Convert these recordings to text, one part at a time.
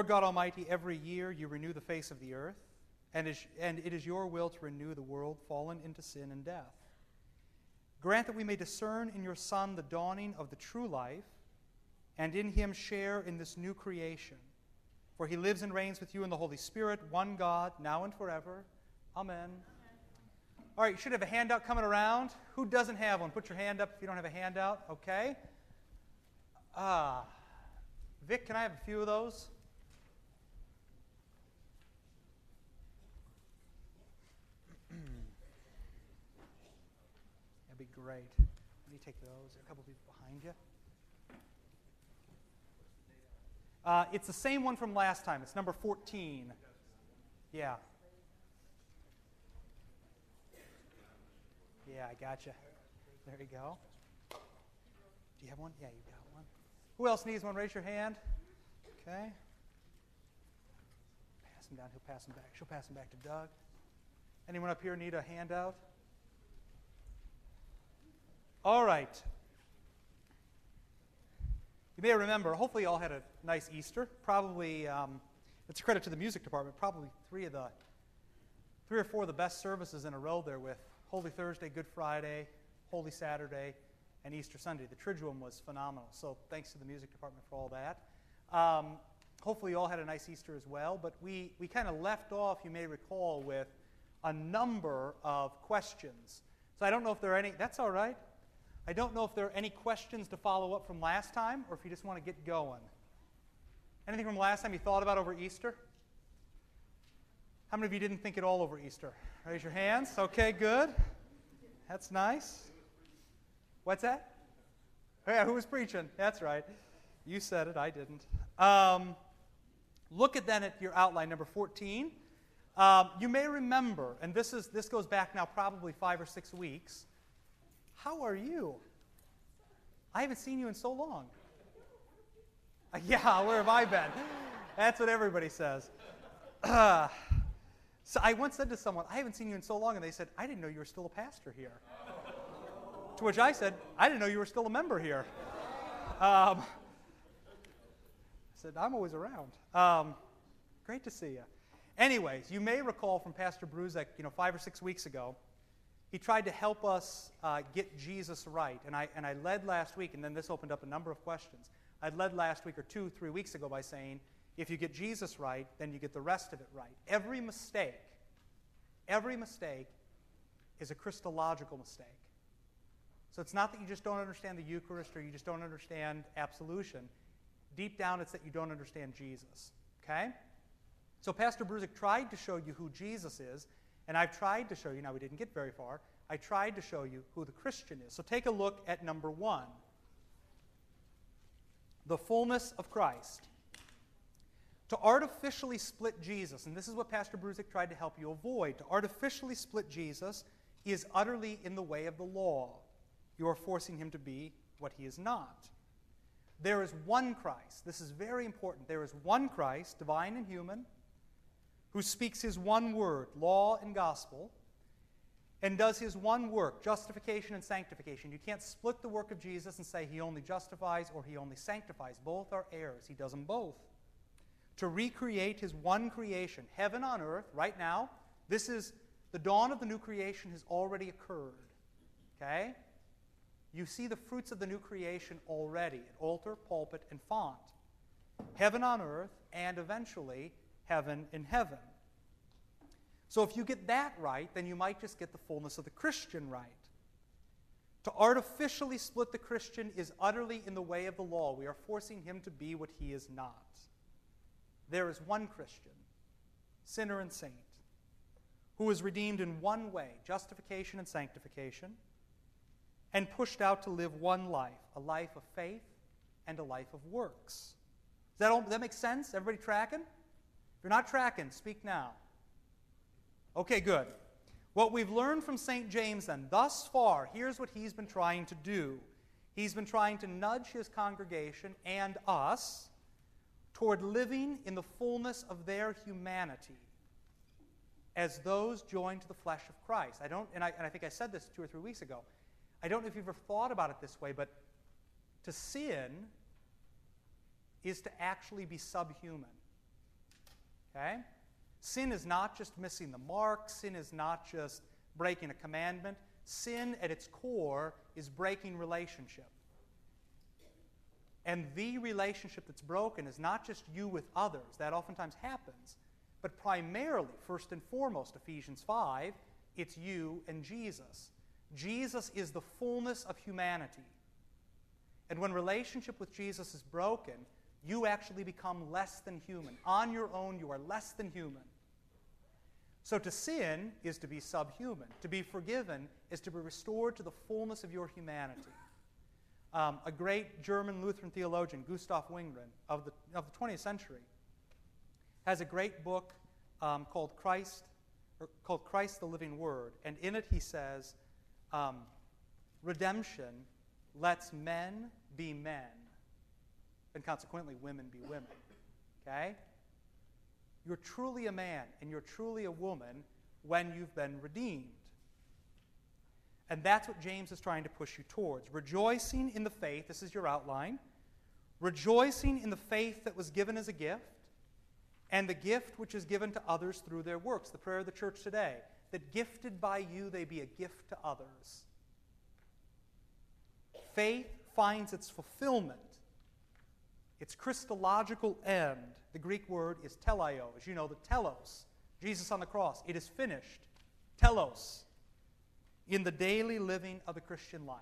Lord God Almighty, every year you renew the face of the earth, and, is, and it is your will to renew the world fallen into sin and death. Grant that we may discern in your Son the dawning of the true life, and in him share in this new creation. For he lives and reigns with you in the Holy Spirit, one God, now and forever. Amen. All right, you should have a handout coming around. Who doesn't have one? Put your hand up if you don't have a handout. Okay. Ah, uh, Vic, can I have a few of those? Be great. Let me take those. There are a couple people behind you. Uh, it's the same one from last time. It's number 14. Yeah. Yeah, I gotcha. There you go. Do you have one? Yeah, you got one. Who else needs one? Raise your hand. Okay. Pass them down. He'll pass them back. She'll pass them back to Doug. Anyone up here need a handout? All right. You may remember, hopefully, you all had a nice Easter. Probably, um, it's a credit to the music department, probably three of the, three or four of the best services in a row there with Holy Thursday, Good Friday, Holy Saturday, and Easter Sunday. The Triduum was phenomenal. So thanks to the music department for all that. Um, hopefully, you all had a nice Easter as well. But we, we kind of left off, you may recall, with a number of questions. So I don't know if there are any. That's all right. I don't know if there are any questions to follow up from last time or if you just want to get going. Anything from last time you thought about over Easter? How many of you didn't think at all over Easter? Raise your hands. Okay, good. That's nice. What's that? Oh, yeah, who was preaching? That's right. You said it, I didn't. Um, look at then at your outline, number 14. Um, you may remember, and this, is, this goes back now probably five or six weeks. How are you? I haven't seen you in so long. Yeah, where have I been? That's what everybody says. Uh, so I once said to someone, I haven't seen you in so long, and they said, I didn't know you were still a pastor here. to which I said, I didn't know you were still a member here. Um, I said, I'm always around. Um, great to see you. Anyways, you may recall from Pastor Bruzek, you know, five or six weeks ago, he tried to help us uh, get Jesus right. And I, and I led last week, and then this opened up a number of questions. I led last week or two, three weeks ago by saying, if you get Jesus right, then you get the rest of it right. Every mistake, every mistake is a Christological mistake. So it's not that you just don't understand the Eucharist or you just don't understand absolution. Deep down, it's that you don't understand Jesus. Okay? So Pastor Bruzik tried to show you who Jesus is, and I've tried to show you, now we didn't get very far, I tried to show you who the Christian is. So take a look at number one the fullness of Christ. To artificially split Jesus, and this is what Pastor Bruzik tried to help you avoid, to artificially split Jesus is utterly in the way of the law. You are forcing him to be what he is not. There is one Christ. This is very important. There is one Christ, divine and human, who speaks his one word, law and gospel, and does his one work, justification and sanctification. You can't split the work of Jesus and say he only justifies or he only sanctifies. Both are errors. He does them both to recreate his one creation, heaven on earth, right now. This is the dawn of the new creation has already occurred. Okay? You see the fruits of the new creation already at altar, pulpit, and font. Heaven on earth, and eventually heaven in heaven. So if you get that right, then you might just get the fullness of the Christian right. To artificially split the Christian is utterly in the way of the law. We are forcing him to be what he is not. There is one Christian, sinner and saint, who is redeemed in one way justification and sanctification, and pushed out to live one life a life of faith and a life of works. Does that, all, that make sense? Everybody tracking? If you're not tracking, speak now. Okay, good. What we've learned from St. James then, thus far, here's what he's been trying to do. He's been trying to nudge his congregation and us toward living in the fullness of their humanity as those joined to the flesh of Christ. I don't, and I, and I think I said this two or three weeks ago. I don't know if you've ever thought about it this way, but to sin is to actually be subhuman. Okay? Sin is not just missing the mark, sin is not just breaking a commandment. Sin at its core is breaking relationship. And the relationship that's broken is not just you with others, that oftentimes happens, but primarily, first and foremost, Ephesians 5, it's you and Jesus. Jesus is the fullness of humanity. And when relationship with Jesus is broken, you actually become less than human. On your own, you are less than human. So to sin is to be subhuman. To be forgiven is to be restored to the fullness of your humanity. Um, a great German Lutheran theologian, Gustav Wingren, of the, of the 20th century, has a great book um, called Christ, called Christ the Living Word. And in it he says, um, redemption lets men be men, and consequently, women be women. Okay? You're truly a man and you're truly a woman when you've been redeemed. And that's what James is trying to push you towards. Rejoicing in the faith, this is your outline. Rejoicing in the faith that was given as a gift, and the gift which is given to others through their works. The prayer of the church today that gifted by you they be a gift to others. Faith finds its fulfillment, its Christological end. The Greek word is teleio. As you know, the telos, Jesus on the cross. It is finished. Telos. In the daily living of the Christian life.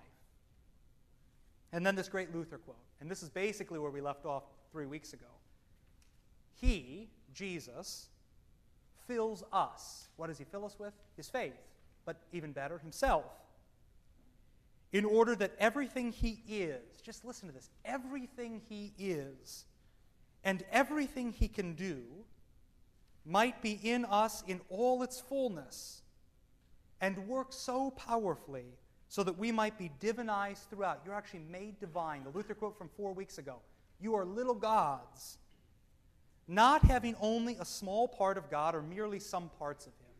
And then this great Luther quote. And this is basically where we left off three weeks ago. He, Jesus, fills us. What does he fill us with? His faith, but even better, himself in order that everything he is, just listen to this, everything he is and everything he can do might be in us in all its fullness and work so powerfully so that we might be divinized throughout. You're actually made divine. The Luther quote from four weeks ago. You are little gods, not having only a small part of God or merely some parts of Him,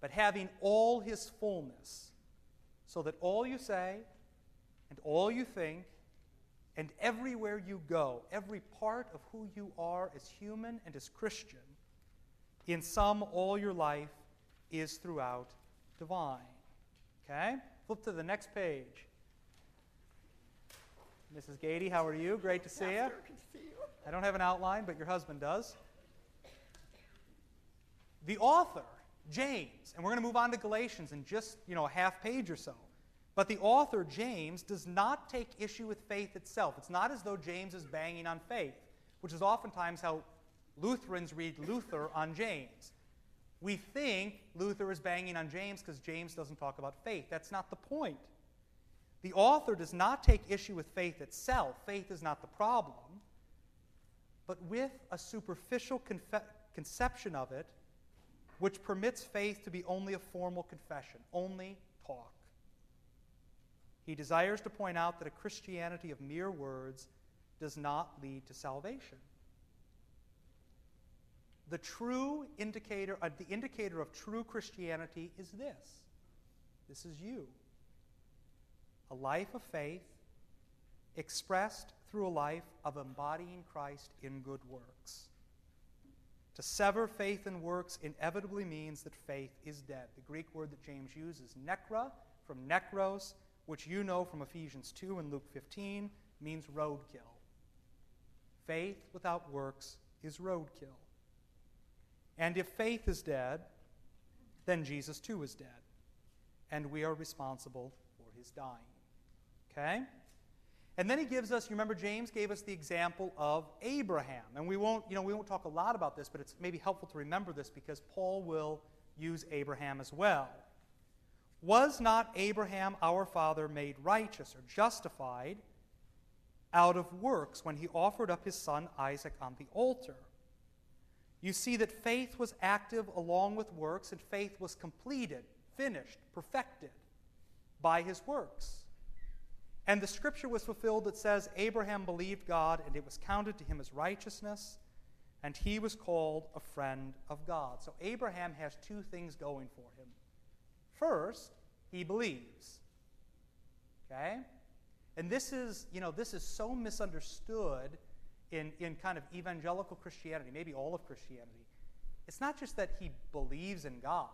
but having all His fullness so that all you say and all you think and everywhere you go, every part of who you are as human and as Christian, in sum, all your life is throughout divine. Okay? Flip to the next page. Mrs. Gady, how are you? Great to see you. I don't have an outline, but your husband does. The author James. And we're going to move on to Galatians in just, you know, a half page or so. But the author, James, does not take issue with faith itself. It's not as though James is banging on faith, which is oftentimes how Lutherans read Luther on James. We think Luther is banging on James because James doesn't talk about faith. That's not the point. The author does not take issue with faith itself. Faith is not the problem. But with a superficial confe- conception of it which permits faith to be only a formal confession, only talk. He desires to point out that a Christianity of mere words does not lead to salvation. The true indicator, uh, the indicator of true Christianity is this. This is you. A life of faith expressed through a life of embodying Christ in good works. To sever faith and works inevitably means that faith is dead. The Greek word that James uses, nekra, from nekros, which you know from Ephesians 2 and Luke 15, means roadkill. Faith without works is roadkill. And if faith is dead, then Jesus too is dead. And we are responsible for his dying. Okay? And then he gives us, you remember James gave us the example of Abraham. And we won't, you know, we won't talk a lot about this, but it's maybe helpful to remember this because Paul will use Abraham as well. Was not Abraham our father made righteous or justified out of works when he offered up his son Isaac on the altar? You see that faith was active along with works, and faith was completed, finished, perfected by his works. And the scripture was fulfilled that says, Abraham believed God, and it was counted to him as righteousness, and he was called a friend of God. So Abraham has two things going for him. First, he believes. Okay? And this is, you know, this is so misunderstood in, in kind of evangelical Christianity, maybe all of Christianity, it's not just that he believes in God,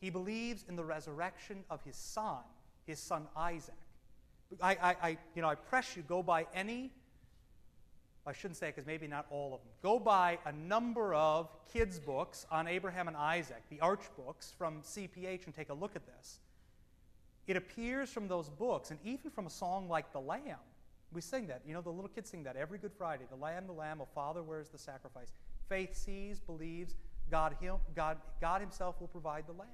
he believes in the resurrection of his son, his son Isaac. I, I, I you know, I press you, go by any, I shouldn't say because maybe not all of them, go by a number of kids' books on Abraham and Isaac, the arch books from CPH, and take a look at this. It appears from those books, and even from a song like The Lamb, we sing that. You know, the little kids sing that every Good Friday. The Lamb, the Lamb, oh Father, where's the sacrifice? Faith sees, believes, God, him, God, God Himself will provide the Lamb.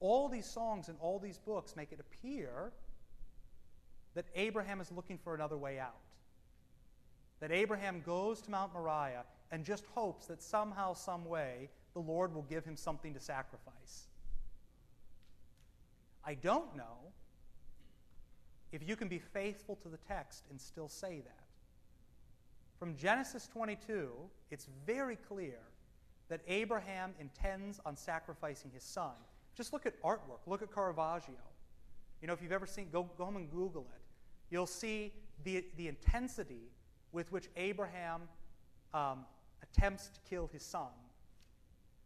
All these songs and all these books make it appear that Abraham is looking for another way out. That Abraham goes to Mount Moriah and just hopes that somehow, some way, the Lord will give him something to sacrifice. I don't know if you can be faithful to the text and still say that. From Genesis 22, it's very clear that Abraham intends on sacrificing his son. Just look at artwork, look at Caravaggio. You know, if you've ever seen, go, go home and Google it. You'll see the, the intensity with which Abraham um, attempts to kill his son.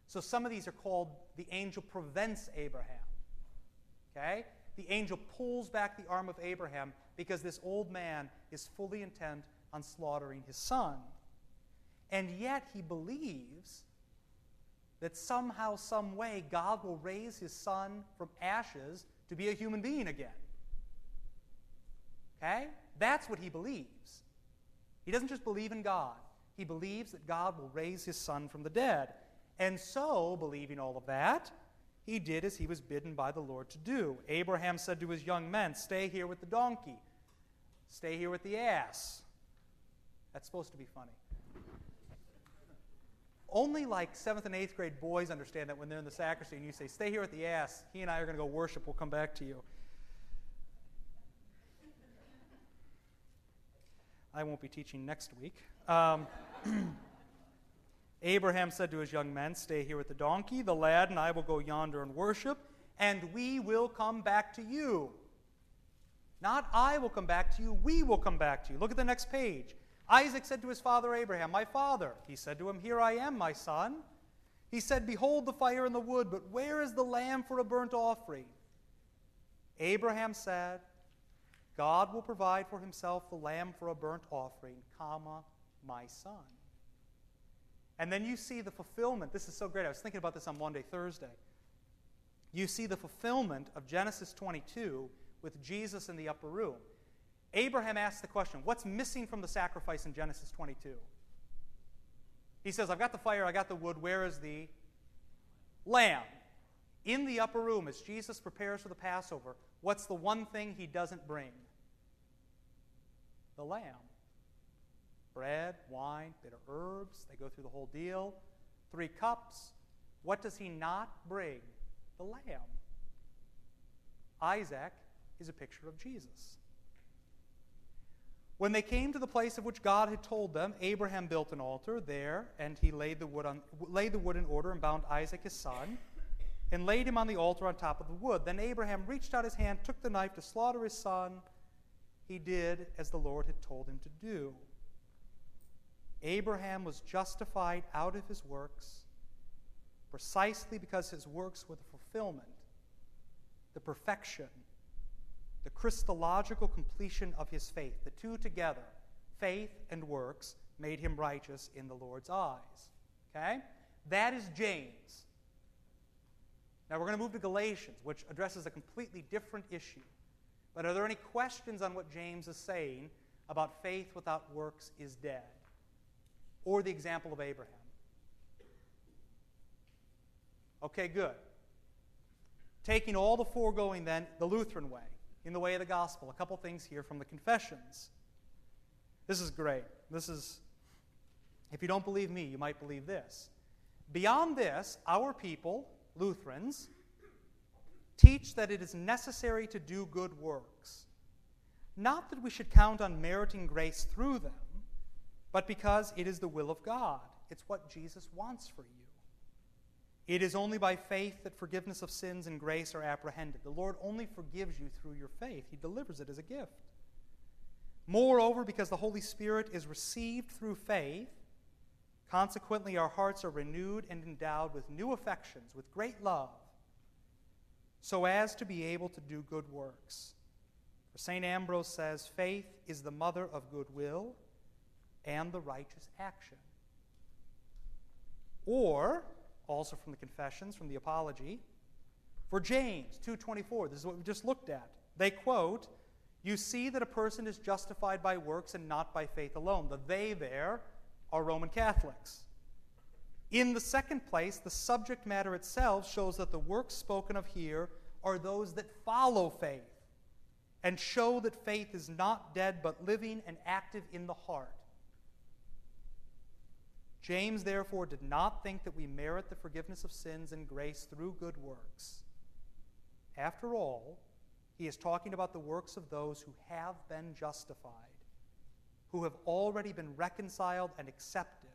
So some of these are called the angel prevents Abraham. Okay? The angel pulls back the arm of Abraham because this old man is fully intent on slaughtering his son. And yet he believes that somehow, some way, God will raise his son from ashes to be a human being again. Okay? That's what he believes. He doesn't just believe in God, he believes that God will raise his son from the dead. And so, believing all of that, he did as he was bidden by the Lord to do. Abraham said to his young men, Stay here with the donkey, stay here with the ass. That's supposed to be funny. Only like seventh and eighth grade boys understand that when they're in the sacristy and you say, Stay here with the ass, he and I are going to go worship, we'll come back to you. I won't be teaching next week. Um, Abraham said to his young men, Stay here with the donkey. The lad and I will go yonder and worship, and we will come back to you. Not I will come back to you, we will come back to you. Look at the next page. Isaac said to his father Abraham, My father. He said to him, Here I am, my son. He said, Behold the fire and the wood, but where is the lamb for a burnt offering? Abraham said, God will provide for himself the lamb for a burnt offering, comma, my son. And then you see the fulfillment. This is so great. I was thinking about this on Monday, Thursday. You see the fulfillment of Genesis 22 with Jesus in the upper room. Abraham asks the question what's missing from the sacrifice in Genesis 22? He says, I've got the fire, I got the wood, where is the lamb? In the upper room, as Jesus prepares for the Passover, what's the one thing he doesn't bring? The lamb. Bread, wine, bitter herbs, they go through the whole deal. Three cups. What does he not bring? The lamb. Isaac is a picture of Jesus. When they came to the place of which God had told them, Abraham built an altar there, and he laid the wood, on, laid the wood in order and bound Isaac his son, and laid him on the altar on top of the wood. Then Abraham reached out his hand, took the knife to slaughter his son. He did as the Lord had told him to do. Abraham was justified out of his works precisely because his works were the fulfillment, the perfection the Christological completion of his faith. The two together, faith and works, made him righteous in the Lord's eyes. Okay? That is James. Now we're going to move to Galatians, which addresses a completely different issue. But are there any questions on what James is saying about faith without works is dead? Or the example of Abraham? Okay, good. Taking all the foregoing, then, the Lutheran way in the way of the gospel. A couple things here from the confessions. This is great. This is, if you don't believe me, you might believe this. Beyond this, our people, Lutherans, teach that it is necessary to do good works. Not that we should count on meriting grace through them, but because it is the will of God. It's what Jesus wants for you. It is only by faith that forgiveness of sins and grace are apprehended. The Lord only forgives you through your faith, He delivers it as a gift. Moreover, because the Holy Spirit is received through faith, consequently our hearts are renewed and endowed with new affections, with great love, so as to be able to do good works. For St. Ambrose says, faith is the mother of goodwill and the righteous action. Or, also from the confessions, from the apology, for James 2:24, this is what we just looked at. They quote, "You see that a person is justified by works and not by faith alone." The they there are Roman Catholics. In the second place, the subject matter itself shows that the works spoken of here are those that follow faith and show that faith is not dead but living and active in the heart. James, therefore, did not think that we merit the forgiveness of sins and grace through good works. After all, he is talking about the works of those who have been justified, who have already been reconciled and accepted,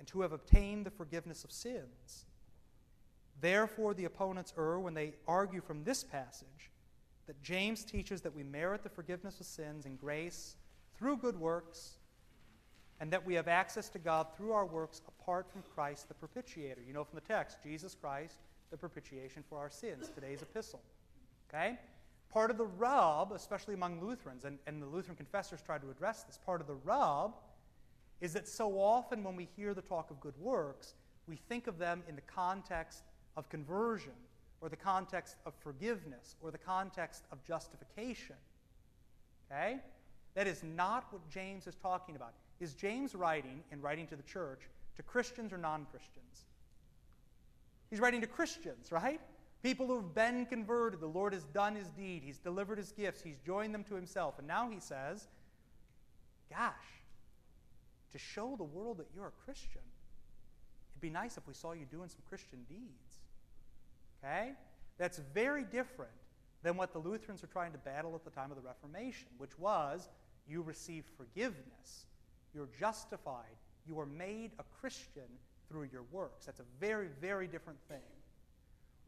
and who have obtained the forgiveness of sins. Therefore, the opponents err when they argue from this passage that James teaches that we merit the forgiveness of sins and grace through good works and that we have access to God through our works apart from Christ the propitiator. You know from the text, Jesus Christ, the propitiation for our sins, today's epistle. Okay? Part of the rub, especially among Lutherans, and, and the Lutheran confessors tried to address this, part of the rub is that so often when we hear the talk of good works, we think of them in the context of conversion, or the context of forgiveness, or the context of justification. Okay? That is not what James is talking about. Is James writing, in writing to the church, to Christians or non Christians? He's writing to Christians, right? People who've been converted. The Lord has done his deed. He's delivered his gifts. He's joined them to himself. And now he says, Gosh, to show the world that you're a Christian, it'd be nice if we saw you doing some Christian deeds. Okay? That's very different than what the Lutherans were trying to battle at the time of the Reformation, which was you receive forgiveness you're justified. You are made a Christian through your works. That's a very, very different thing.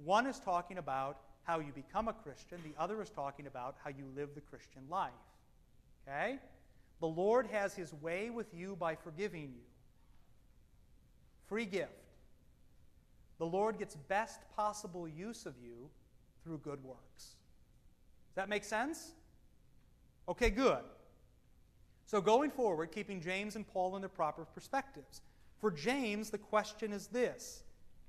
One is talking about how you become a Christian, the other is talking about how you live the Christian life. Okay? The Lord has his way with you by forgiving you. Free gift. The Lord gets best possible use of you through good works. Does that make sense? Okay, good. So, going forward, keeping James and Paul in their proper perspectives. For James, the question is this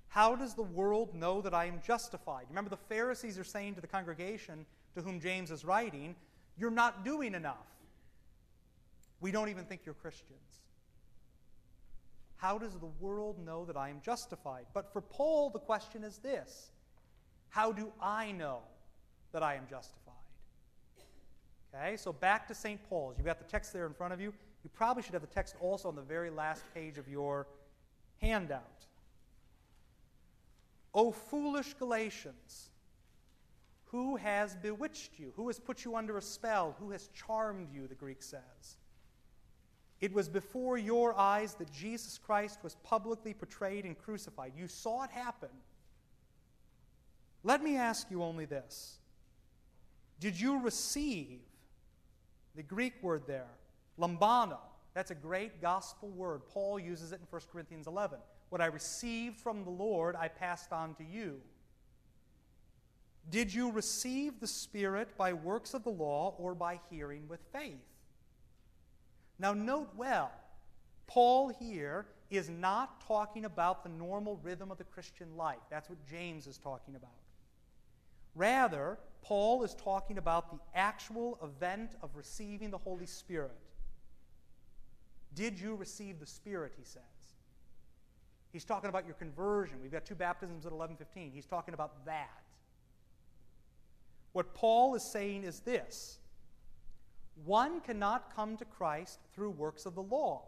How does the world know that I am justified? Remember, the Pharisees are saying to the congregation to whom James is writing, You're not doing enough. We don't even think you're Christians. How does the world know that I am justified? But for Paul, the question is this How do I know that I am justified? Okay, so back to St. Paul's. You've got the text there in front of you. You probably should have the text also on the very last page of your handout. O foolish Galatians, who has bewitched you? Who has put you under a spell? Who has charmed you, the Greek says? It was before your eyes that Jesus Christ was publicly portrayed and crucified. You saw it happen. Let me ask you only this Did you receive the Greek word there, lambano, that's a great gospel word. Paul uses it in 1 Corinthians 11. What I received from the Lord, I passed on to you. Did you receive the Spirit by works of the law or by hearing with faith? Now, note well, Paul here is not talking about the normal rhythm of the Christian life. That's what James is talking about. Rather, Paul is talking about the actual event of receiving the Holy Spirit. Did you receive the Spirit, he says. He's talking about your conversion. We've got two baptisms at 11:15. He's talking about that. What Paul is saying is this. One cannot come to Christ through works of the law.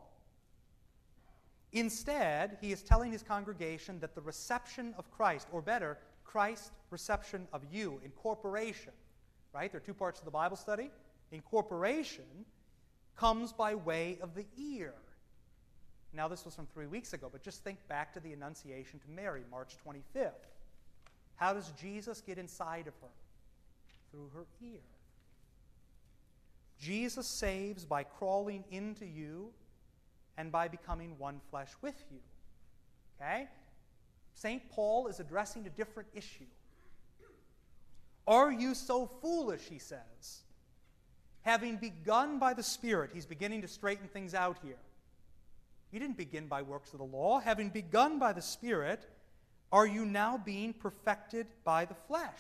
Instead, he is telling his congregation that the reception of Christ, or better, Christ's reception of you, incorporation, right? There are two parts of the Bible study. Incorporation comes by way of the ear. Now, this was from three weeks ago, but just think back to the Annunciation to Mary, March 25th. How does Jesus get inside of her? Through her ear. Jesus saves by crawling into you and by becoming one flesh with you. Okay? St. Paul is addressing a different issue. Are you so foolish, he says? Having begun by the Spirit, he's beginning to straighten things out here. He didn't begin by works of the law. Having begun by the Spirit, are you now being perfected by the flesh?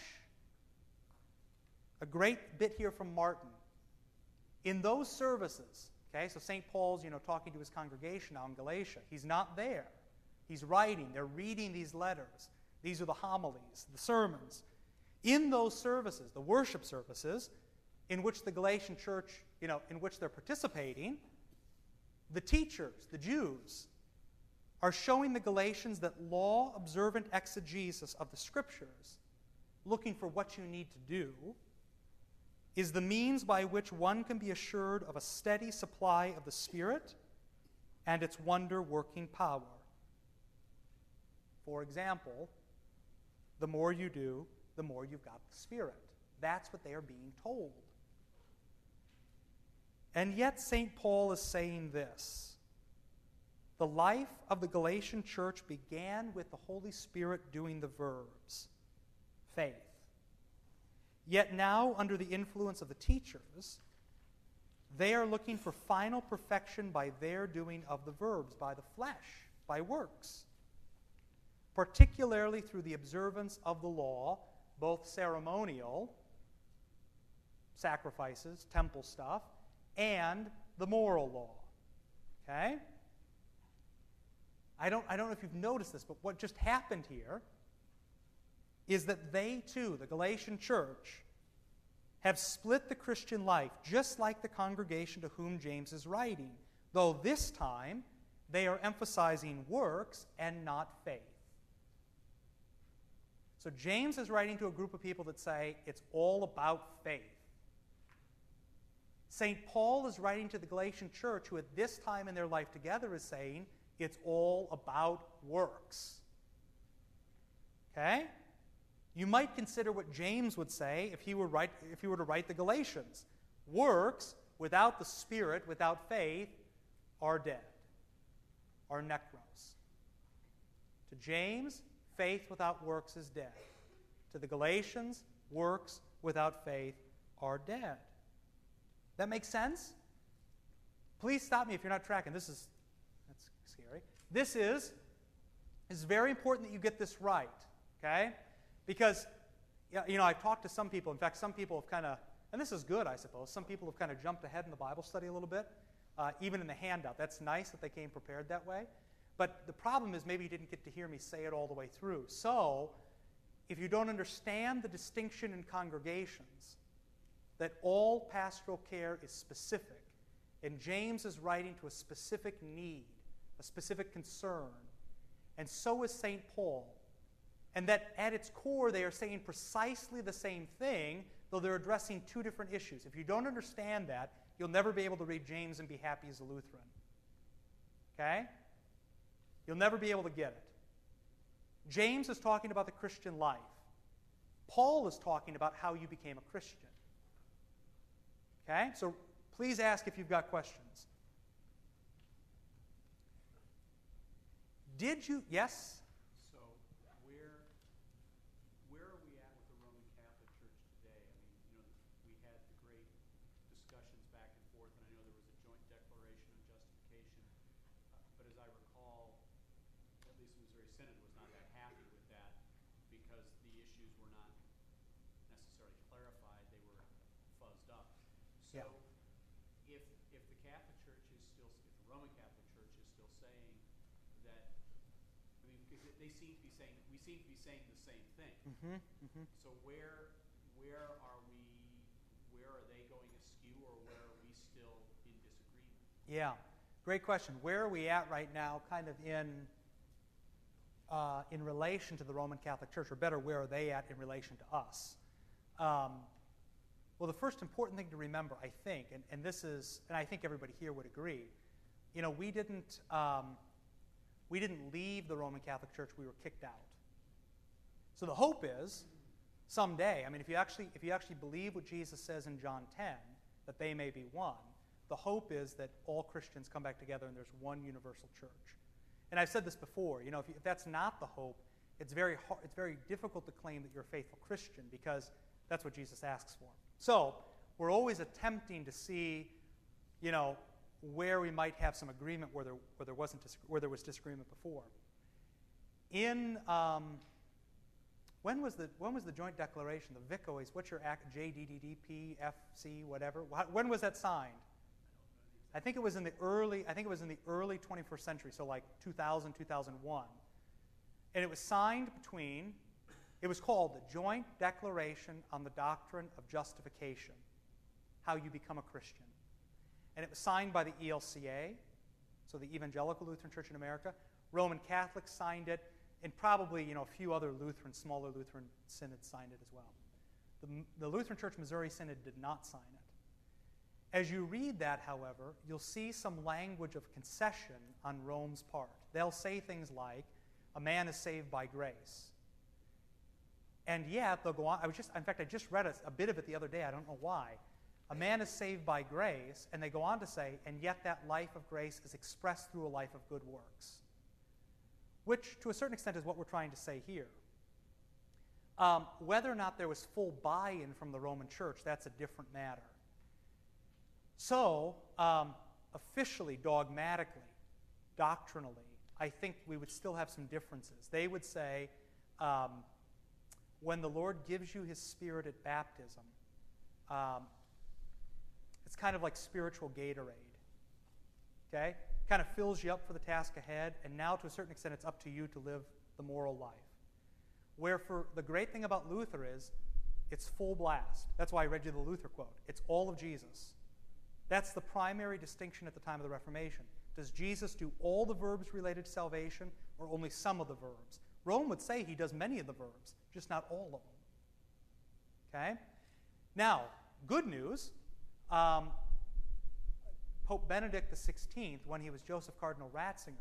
A great bit here from Martin. In those services, okay, so St. Paul's, you know, talking to his congregation now in Galatia, he's not there. He's writing, they're reading these letters. These are the homilies, the sermons. In those services, the worship services, in which the Galatian church, you know, in which they're participating, the teachers, the Jews, are showing the Galatians that law observant exegesis of the scriptures, looking for what you need to do, is the means by which one can be assured of a steady supply of the Spirit and its wonder working power. For example, the more you do, the more you've got the Spirit. That's what they are being told. And yet, St. Paul is saying this The life of the Galatian church began with the Holy Spirit doing the verbs faith. Yet now, under the influence of the teachers, they are looking for final perfection by their doing of the verbs, by the flesh, by works, particularly through the observance of the law, both ceremonial, sacrifices, temple stuff, and the moral law. Okay? I don't, I don't know if you've noticed this, but what just happened here is that they too, the Galatian church, have split the Christian life just like the congregation to whom James is writing, though this time they are emphasizing works and not faith. So James is writing to a group of people that say it's all about faith. St. Paul is writing to the Galatian church, who at this time in their life together is saying it's all about works. Okay? You might consider what James would say if he were, write, if he were to write the Galatians. Works without the Spirit, without faith, are dead, are nekros. To James, faith without works is dead. To the Galatians, works without faith are dead. That makes sense? Please stop me if you're not tracking. This is that's scary. This is it's very important that you get this right, okay? Because you know, I've talked to some people. In fact, some people have kind of, and this is good, I suppose. Some people have kind of jumped ahead in the Bible study a little bit, uh, even in the handout. That's nice that they came prepared that way. But the problem is maybe you didn't get to hear me say it all the way through. So, if you don't understand the distinction in congregations, that all pastoral care is specific. And James is writing to a specific need, a specific concern. And so is St. Paul. And that at its core, they are saying precisely the same thing, though they're addressing two different issues. If you don't understand that, you'll never be able to read James and be happy as a Lutheran. Okay? You'll never be able to get it. James is talking about the Christian life. Paul is talking about how you became a Christian. Okay? So please ask if you've got questions. Did you, yes? So where, where are we at with the Roman Catholic Church today? I mean, you know, we had the great discussions back and forth, and I know there was a joint declaration of justification. Uh, but as I recall, at Synod was not that happy with that because the issues were not necessarily clarified; they were fuzzed up. So, Yeah. if if the Catholic Church is still, if the Roman Catholic Church is still saying that, I mean, because they seem to be saying, we seem to be saying the same thing. Mm-hmm, mm-hmm. So where where are we? Where are they going askew, or where are we still in disagreement? Yeah, great question. Where are we at right now, kind of in, uh, in relation to the Roman Catholic Church, or better, where are they at in relation to us? Um, well, the first important thing to remember, I think, and, and this is, and I think everybody here would agree, you know, we didn't, um, we didn't leave the Roman Catholic Church; we were kicked out. So the hope is, someday, I mean, if you actually, if you actually believe what Jesus says in John 10, that they may be one. The hope is that all Christians come back together and there's one universal church. And I've said this before, you know, if, you, if that's not the hope, it's very, hard, it's very difficult to claim that you're a faithful Christian because that's what Jesus asks for. So we're always attempting to see, you know, where we might have some agreement where there, where there, wasn't, where there was disagreement before. In, um, when, was the, when was the joint declaration, the VICOAs, what's your act, FC, whatever? When was that signed? I think it was in the early, I think it was in the early 21st century, so like 2000, 2001. And it was signed between, it was called the Joint Declaration on the Doctrine of Justification, how you become a Christian. And it was signed by the ELCA, so the Evangelical Lutheran Church in America. Roman Catholics signed it, and probably you know, a few other Lutheran, smaller Lutheran synods signed it as well. The, the Lutheran Church Missouri Synod did not sign it. As you read that, however, you'll see some language of concession on Rome's part. They'll say things like, a man is saved by grace. And yet, they'll go on. I was just, in fact, I just read a, a bit of it the other day. I don't know why. A man is saved by grace, and they go on to say, and yet that life of grace is expressed through a life of good works. Which, to a certain extent, is what we're trying to say here. Um, whether or not there was full buy in from the Roman church, that's a different matter. So, um, officially, dogmatically, doctrinally, I think we would still have some differences. They would say, um, when the Lord gives you his spirit at baptism, um, it's kind of like spiritual Gatorade. Okay? Kind of fills you up for the task ahead, and now to a certain extent, it's up to you to live the moral life. Where for the great thing about Luther is it's full blast. That's why I read you the Luther quote. It's all of Jesus. That's the primary distinction at the time of the Reformation. Does Jesus do all the verbs related to salvation or only some of the verbs? Rome would say he does many of the verbs, just not all of them. Okay? Now, good news um, Pope Benedict XVI, when he was Joseph Cardinal Ratzinger,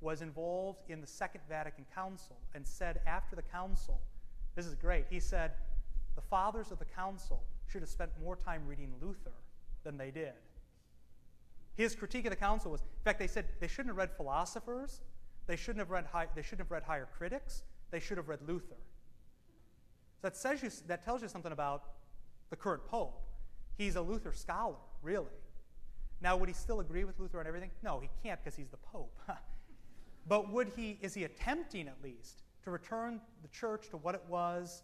was involved in the Second Vatican Council and said after the council, this is great, he said, the fathers of the council should have spent more time reading Luther than they did. His critique of the council was, in fact, they said they shouldn't have read philosophers, they shouldn't have read, high, they shouldn't have read higher critics, they should have read Luther. So that, says you, that tells you something about the current pope. He's a Luther scholar, really. Now, would he still agree with Luther on everything? No, he can't because he's the pope. but would he, is he attempting at least to return the church to what it was,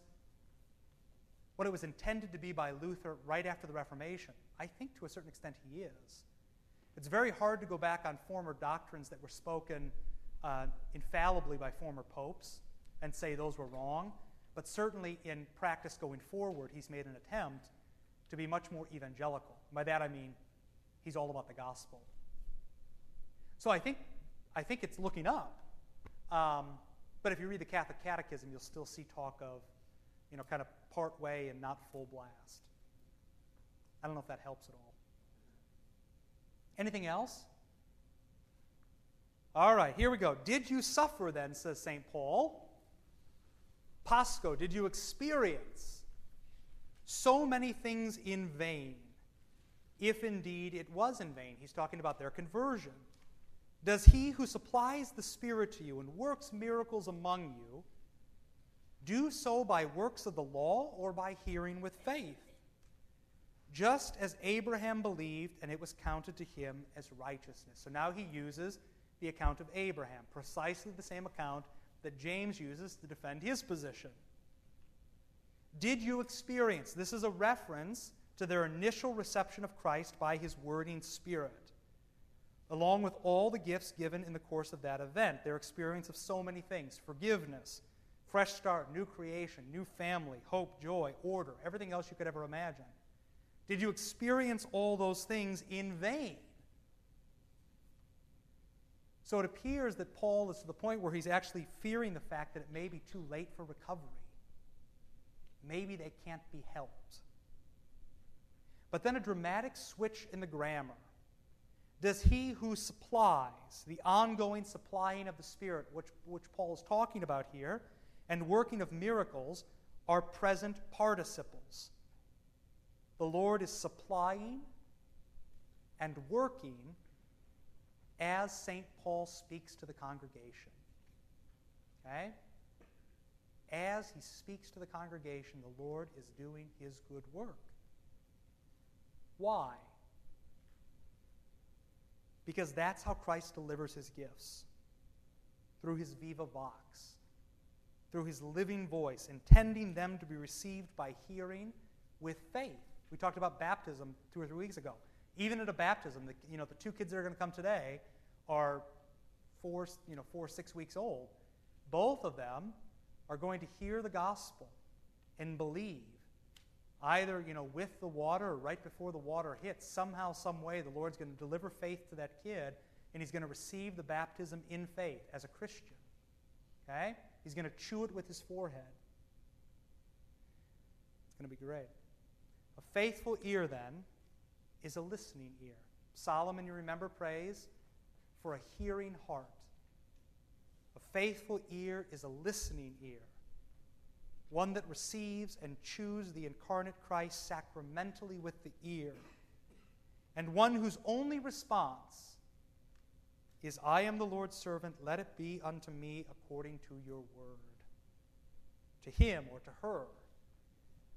what it was intended to be by Luther right after the Reformation? I think to a certain extent he is. It's very hard to go back on former doctrines that were spoken uh, infallibly by former popes and say those were wrong, but certainly in practice going forward, he's made an attempt to be much more evangelical. By that I mean he's all about the gospel. So I think, I think it's looking up. Um, but if you read the Catholic Catechism, you'll still see talk of, you know, kind of part way and not full blast. I don't know if that helps at all. Anything else? All right, here we go. Did you suffer then, says St. Paul? Pasco, did you experience so many things in vain? If indeed it was in vain, he's talking about their conversion. Does he who supplies the Spirit to you and works miracles among you do so by works of the law or by hearing with faith? Just as Abraham believed, and it was counted to him as righteousness. So now he uses the account of Abraham, precisely the same account that James uses to defend his position. Did you experience? This is a reference to their initial reception of Christ by his wording spirit, along with all the gifts given in the course of that event. Their experience of so many things forgiveness, fresh start, new creation, new family, hope, joy, order, everything else you could ever imagine. Did you experience all those things in vain? So it appears that Paul is to the point where he's actually fearing the fact that it may be too late for recovery. Maybe they can't be helped. But then a dramatic switch in the grammar. Does he who supplies, the ongoing supplying of the Spirit, which, which Paul is talking about here, and working of miracles, are present participles? The Lord is supplying and working as St. Paul speaks to the congregation. Okay? As he speaks to the congregation, the Lord is doing his good work. Why? Because that's how Christ delivers his gifts through his viva vox, through his living voice, intending them to be received by hearing with faith. We talked about baptism two or three weeks ago. Even at a baptism, the, you know, the two kids that are going to come today are four, you know, four, six weeks old. Both of them are going to hear the gospel and believe either you know with the water or right before the water hits somehow some way the lord's going to deliver faith to that kid and he's going to receive the baptism in faith as a christian okay he's going to chew it with his forehead it's going to be great a faithful ear then is a listening ear solomon you remember prays for a hearing heart a faithful ear is a listening ear one that receives and chews the incarnate Christ sacramentally with the ear, and one whose only response is, I am the Lord's servant, let it be unto me according to your word. To him or to her,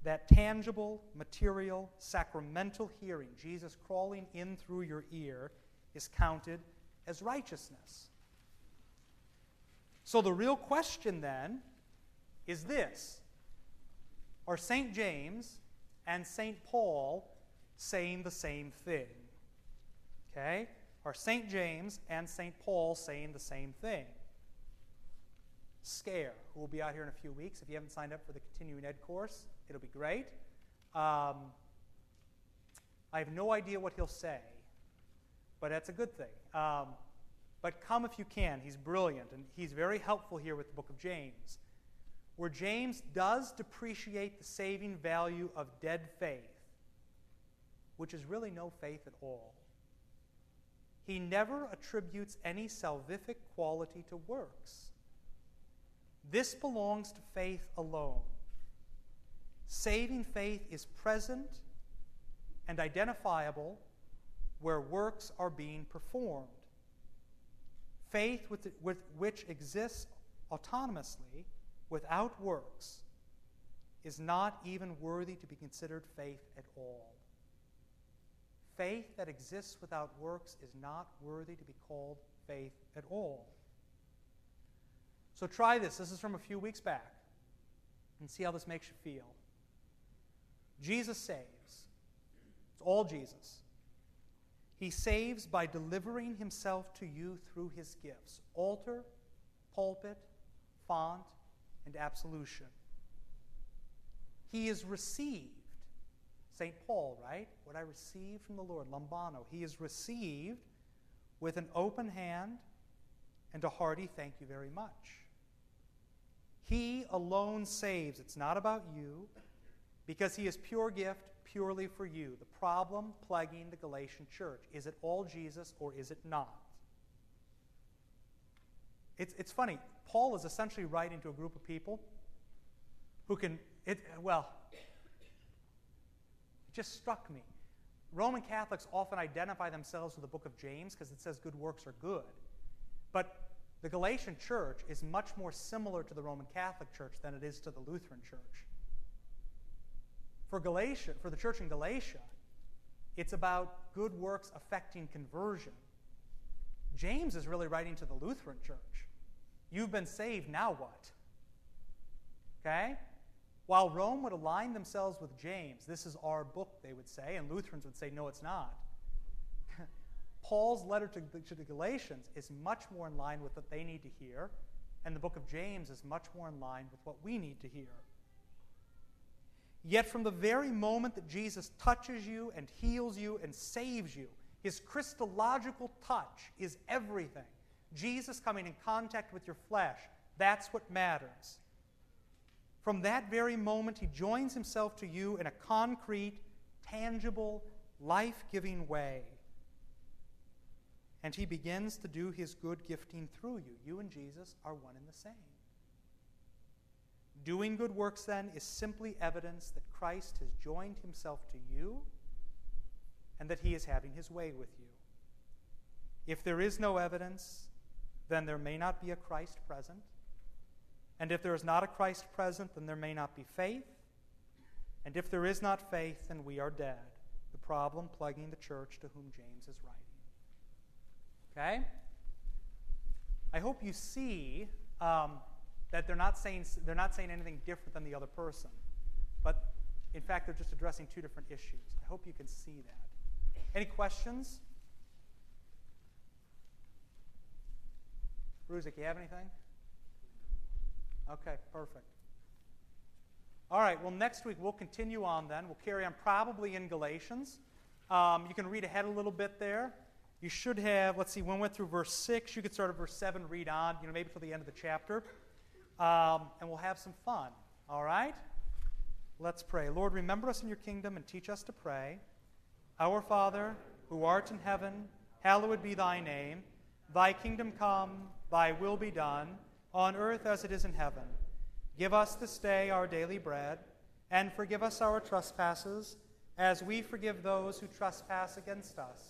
that tangible, material, sacramental hearing, Jesus crawling in through your ear, is counted as righteousness. So the real question then is this Are St. James and St. Paul saying the same thing? Okay? Are St. James and St. Paul saying the same thing? Scaer, who will be out here in a few weeks. If you haven't signed up for the continuing ed course, it'll be great. Um, I have no idea what he'll say, but that's a good thing. Um, but come if you can. He's brilliant, and he's very helpful here with the book of James where James does depreciate the saving value of dead faith, which is really no faith at all. He never attributes any salvific quality to works. This belongs to faith alone. Saving faith is present and identifiable where works are being performed. Faith with, the, with which exists autonomously without works is not even worthy to be considered faith at all. Faith that exists without works is not worthy to be called faith at all. So try this. This is from a few weeks back. And see how this makes you feel. Jesus saves. It's all Jesus. He saves by delivering himself to you through his gifts altar, pulpit, font, and absolution. He is received. St. Paul, right? What I received from the Lord, lambano. He is received with an open hand and a hearty thank you very much. He alone saves. It's not about you because he is pure gift purely for you. The problem plaguing the Galatian church is it all Jesus or is it not? It's, it's funny. Paul is essentially writing to a group of people who can, it, well, it just struck me. Roman Catholics often identify themselves with the book of James because it says good works are good. But the Galatian church is much more similar to the Roman Catholic Church than it is to the Lutheran Church. For Galatia, for the church in Galatia, it's about good works affecting conversion. James is really writing to the Lutheran church. You've been saved, now what? Okay? While Rome would align themselves with James, this is our book, they would say, and Lutherans would say, no, it's not. Paul's letter to the, to the Galatians is much more in line with what they need to hear, and the book of James is much more in line with what we need to hear. Yet, from the very moment that Jesus touches you and heals you and saves you, his Christological touch is everything. Jesus coming in contact with your flesh, that's what matters. From that very moment, he joins himself to you in a concrete, tangible, life giving way. And he begins to do his good gifting through you. You and Jesus are one and the same. Doing good works, then, is simply evidence that Christ has joined himself to you and that he is having his way with you. If there is no evidence, then there may not be a Christ present. And if there is not a Christ present, then there may not be faith. And if there is not faith, then we are dead. The problem plaguing the church to whom James is writing. Okay? I hope you see um, that they're not, saying, they're not saying anything different than the other person. But in fact, they're just addressing two different issues. I hope you can see that. Any questions? Ruzik, you have anything? Okay, perfect. All right, well, next week we'll continue on then. We'll carry on probably in Galatians. Um, you can read ahead a little bit there. You should have, let's see, when we went through verse 6, you could start at verse 7, read on, you know, maybe till the end of the chapter. Um, and we'll have some fun. All right? Let's pray. Lord, remember us in your kingdom and teach us to pray. Our Father, who art in heaven, hallowed be thy name. Thy kingdom come, thy will be done, on earth as it is in heaven. Give us this day our daily bread, and forgive us our trespasses, as we forgive those who trespass against us.